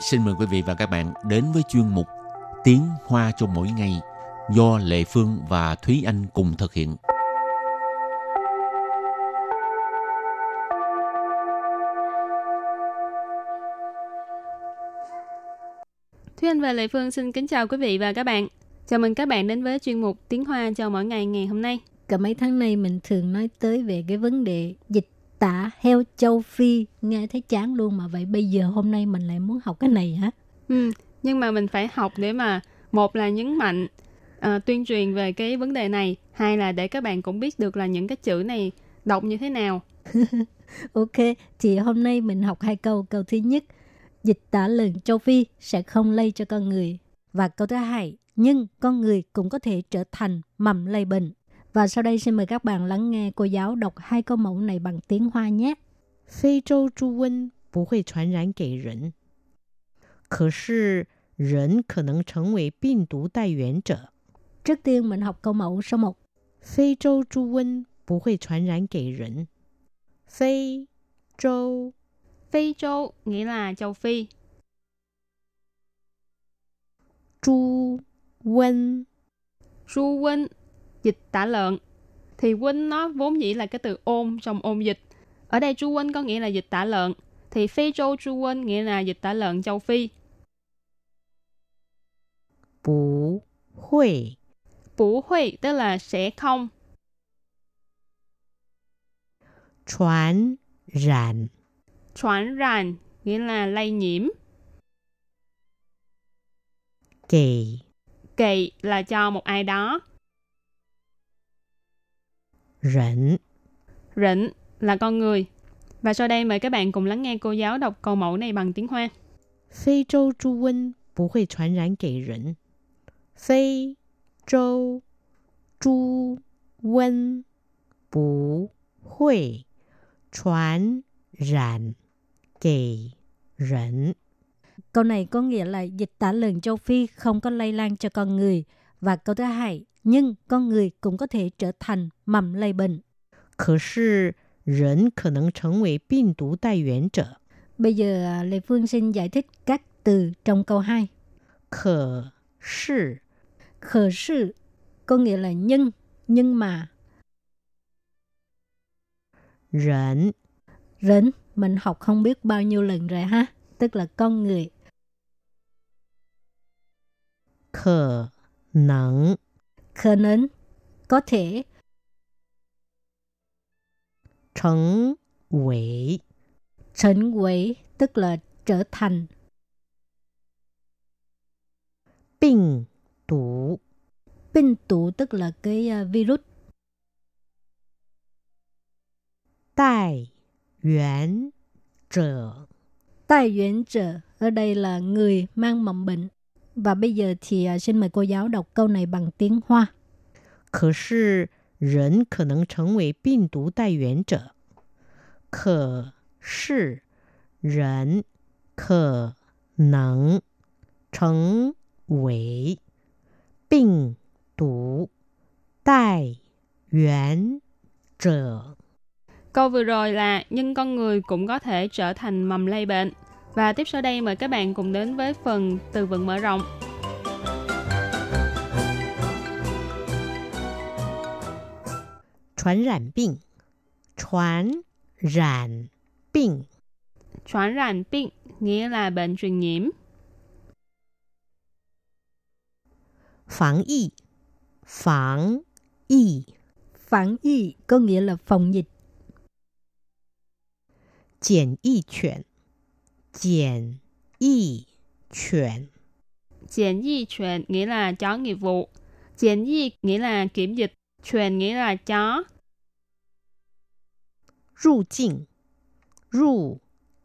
xin mời quý vị và các bạn đến với chuyên mục Tiếng Hoa cho mỗi ngày do Lệ Phương và Thúy Anh cùng thực hiện. Thúy Anh và Lệ Phương xin kính chào quý vị và các bạn. Chào mừng các bạn đến với chuyên mục Tiếng Hoa cho mỗi ngày ngày hôm nay. Cả mấy tháng nay mình thường nói tới về cái vấn đề dịch tả heo châu Phi nghe thấy chán luôn mà vậy bây giờ hôm nay mình lại muốn học cái này hả? Ừ, nhưng mà mình phải học để mà một là nhấn mạnh uh, tuyên truyền về cái vấn đề này, hai là để các bạn cũng biết được là những cái chữ này đọc như thế nào. ok, thì hôm nay mình học hai câu. Câu thứ nhất, dịch tả lợn châu Phi sẽ không lây cho con người. Và câu thứ hai, nhưng con người cũng có thể trở thành mầm lây bệnh. Và sau đây xin mời các bạn lắng nghe cô giáo đọc hai câu mẫu này bằng tiếng Hoa nhé. 非洲猪瘟不会传染给人，可是人可能成为病毒带源者。 Trước tiên mình học câu mẫu số 1. 非洲猪瘟不会传染给人。非洲 Phi châu nghĩa là châu Phi. 猪瘟 Su Win dịch tả lợn. Thì quân nó vốn dĩ là cái từ ôm trong ôm dịch. Ở đây chu quân có nghĩa là dịch tả lợn. Thì Phi Châu chu quân nghĩa là dịch tả lợn châu Phi. Bú hội Bú hội tức là sẽ không. Chuyển rạn Chuyển rạn nghĩa là lây nhiễm. Kỳ Kỳ là cho một ai đó. Rỉnh Rỉnh là con người. Và sau đây mời các bạn cùng lắng nghe cô giáo đọc câu mẫu này bằng tiếng Hoa. Phi châu chu vân bù hội truyền rãn kể rỉnh. Phi châu chu vân bù hội truyền rãn kể rỉnh. Câu này có nghĩa là dịch tả lợn châu Phi không có lây lan cho con người. Và câu thứ hai, nhưng con người cũng có thể trở thành mầm lây bệnh. 可是人可能成为病毒带源者。 Bây giờ à, Lê Phương xin giải thích các từ trong câu 2. 可是 Khờ sự có nghĩa là nhưng, nhưng mà. 人 Rỉnh, mình học không biết bao nhiêu lần rồi ha. Tức là con người. 可 能, khả năng, có thể. Thành vị, thành vị tức là trở thành. Bệnh tủ, bệnh tủ tức là cái à, virus. Đại nguyên trở, đại nguyên trở ở đây là người mang mầm bệnh. Và bây giờ thì à, xin mời cô giáo đọc câu này bằng tiếng Hoa. 可是人可能成为病毒带源者。可是人可能成为病毒带源者。 Câu vừa rồi là nhưng con người cũng có thể trở thành mầm lây bệnh. Và tiếp sau đây mời các bạn cùng đến với phần từ vựng mở rộng. 传染病，传染病， Truyền染bệnh nghĩa là bệnh truyền nhiễm. 防疫，防疫， Phản y có nghĩa là phòng dịch. 检疫犬， 检疫犬， Triển y truyền nghĩa là chó nghiệp vụ. Triển y nghĩa là kiểm dịch. Truyền nghĩa là chó. 入境，入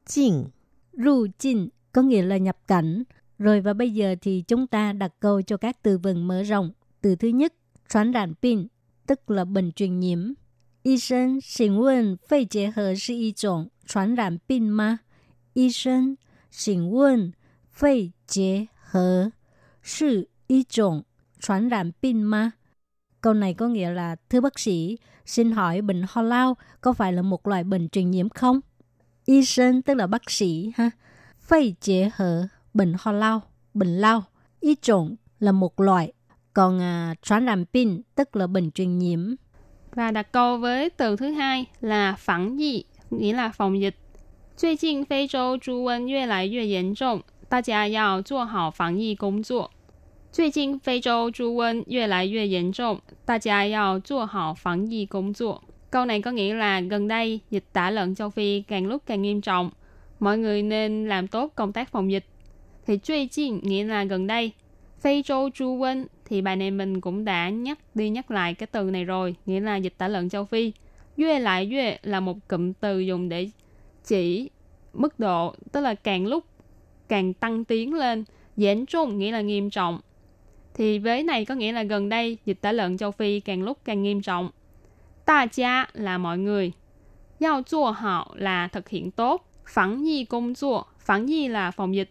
境， Ru chinh có nghĩa là nhập cảnh. Rồi và bây giờ thì chúng ta đặt câu cho các từ vựng mở rộng. Từ thứ nhất, truyền染病, tức là bệnh truyền nhiễm. Y sinh, xin vấn, phê chế hợp là một种传染病吗? Y sinh, xin vấn, phê chế hợp là một种传染病吗? Câu này có nghĩa là, thưa bác sĩ, xin hỏi bệnh ho lao có phải là một loại bệnh truyền nhiễm không? Y sinh tức là bác sĩ ha. Phây chế hợp bệnh ho lao, bệnh lao. Y trộn là một loại, còn à, truyền染pin tức là bệnh truyền nhiễm. Và đặt câu với từ thứ hai là phản y, nghĩa là phòng dịch. 最近非洲猪瘟越来越严重，大家要做好防疫工作。最近非洲猪瘟越来越严重，大家要做好防疫工作。Câu này có nghĩa là gần đây dịch tả lợn châu Phi càng lúc càng nghiêm trọng, mọi người nên làm tốt công tác phòng dịch. Thì truy chiên nghĩa là gần đây, Phi châu chu quân thì bài này mình cũng đã nhắc đi nhắc lại cái từ này rồi, nghĩa là dịch tả lợn châu Phi. Yue lại yue là một cụm từ dùng để chỉ mức độ, tức là càng lúc càng tăng tiến lên. Diễn trung nghĩa là nghiêm trọng. Thì với này có nghĩa là gần đây dịch tả lợn châu Phi càng lúc càng nghiêm trọng. Ta cha là mọi người. Giao chua họ là thực hiện tốt. Phản nhi công chua, phản nhi là phòng dịch.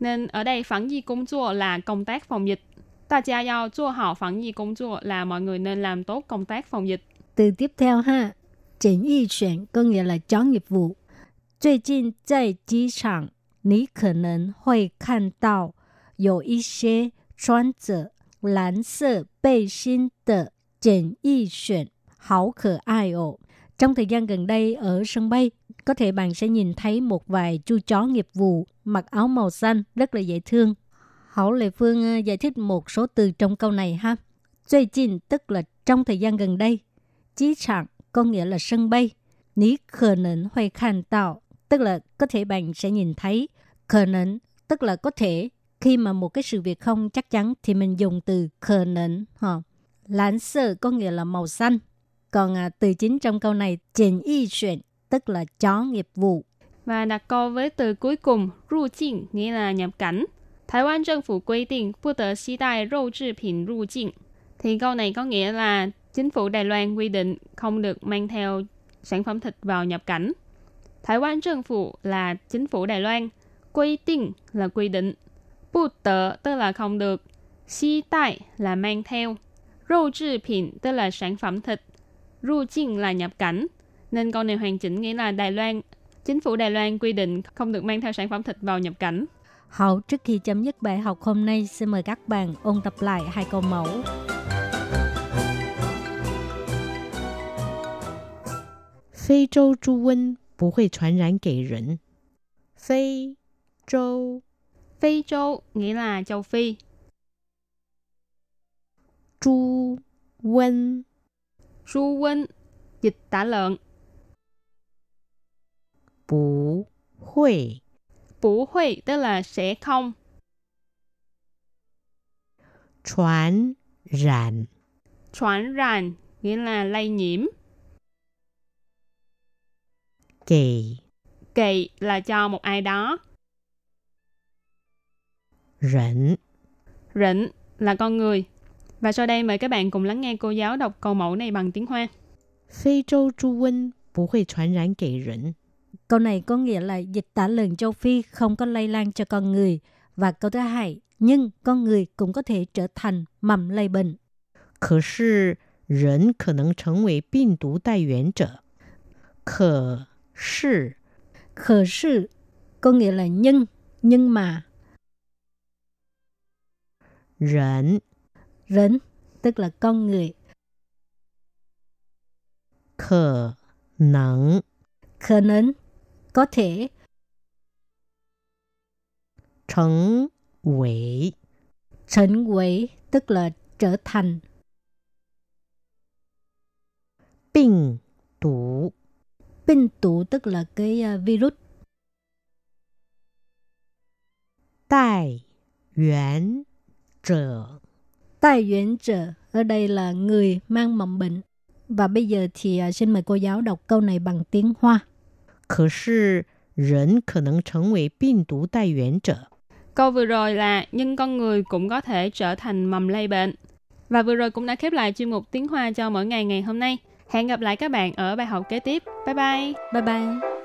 Nên ở đây phản nhi công chua là công tác phòng dịch. Ta cha giao chua họ phản nhi công chua là mọi người nên làm tốt công tác phòng dịch. Từ tiếp theo ha, chỉnh y chuyển có nghĩa là chó nghiệp vụ. 最近在机场，你可能会看到有一些穿着蓝色背心的检疫犬，好可爱哦。Trong thời gian gần đây ở sân bay, có thể bạn sẽ nhìn thấy một vài chú chó nghiệp vụ mặc áo màu xanh rất là dễ thương. Hảo Lệ Phương ờ, giải thích một số từ trong câu này ha.最近 tức là trong thời gian gần đây. Chí trạng có nghĩa là sân bay. Ní khờ nến huay khan tạo tức là có thể bạn sẽ nhìn thấy. Khờ nến tức là có thể. Khi mà một cái sự việc không chắc chắn thì mình dùng từ khờ nến ha lãn sơ có nghĩa là màu xanh. Còn à, từ chính trong câu này chỉnh y chuyển tức là chó nghiệp vụ. Và đặt câu với từ cuối cùng ru jin nghĩa là nhập cảnh. Thái Lan chính phủ quy định bất được xí đại rau chế phẩm 入境. Thì câu này có nghĩa là chính phủ Đài Loan quy định không được mang theo sản phẩm thịt vào nhập cảnh. Thái Quan Chính phủ là chính phủ Đài Loan, quy định là quy định, bù tờ tức là không được, xí tại là mang theo, rô tức là sản phẩm thịt, ru chinh là nhập cảnh. Nên câu này hoàn chỉnh nghĩa là Đài Loan, chính phủ Đài Loan quy định không được mang theo sản phẩm thịt vào nhập cảnh. Hậu trước khi chấm dứt bài học hôm nay, xin mời các bạn ôn tập lại hai câu mẫu. Phi Châu Chu Vinh 不会传染给人。非洲 Phi châu nghĩa là châu Phi. 猪瘟 Ru quân, dịch tả lợn. 不会 Bủ huy tức là sẽ không. 传染 Truyền ràn nghĩa là lây nhiễm. 给 Kỳ là cho một ai đó. 人。 Rịnh là con người. Và sau đây mời các bạn cùng lắng nghe cô giáo đọc câu mẫu này bằng tiếng Hoa. 非洲猪瘟不会传染给人。 Câu này có nghĩa là dịch tả lợn châu Phi không có lây lan cho con người. Và câu thứ hai, nhưng con người cũng có thể trở thành mầm lây bệnh. 可是人可能成为病毒带源者。可 是, có nghĩa là nhưng, nhưng mà. Rẫn Rẫn tức là con người. Khờ năng Khờ năng có thể. Trấn quỷ Trấn quỷ tức là trở thành. Bình tủ 病毒 Binh tụ tức là cái à, virus. 带源者。 Tai yuan trợ ở đây là người mang mầm bệnh. Và bây giờ thì à, xin mời cô giáo đọc câu này bằng tiếng Hoa. 可是人可能成为病毒带源者。 Câu vừa rồi là nhưng con người cũng có thể trở thành mầm lây bệnh. Và vừa rồi cũng đã khép lại chuyên mục tiếng Hoa cho mỗi ngày ngày hôm nay. Hẹn gặp lại các bạn ở bài học kế tiếp. Bye bye! Bye bye!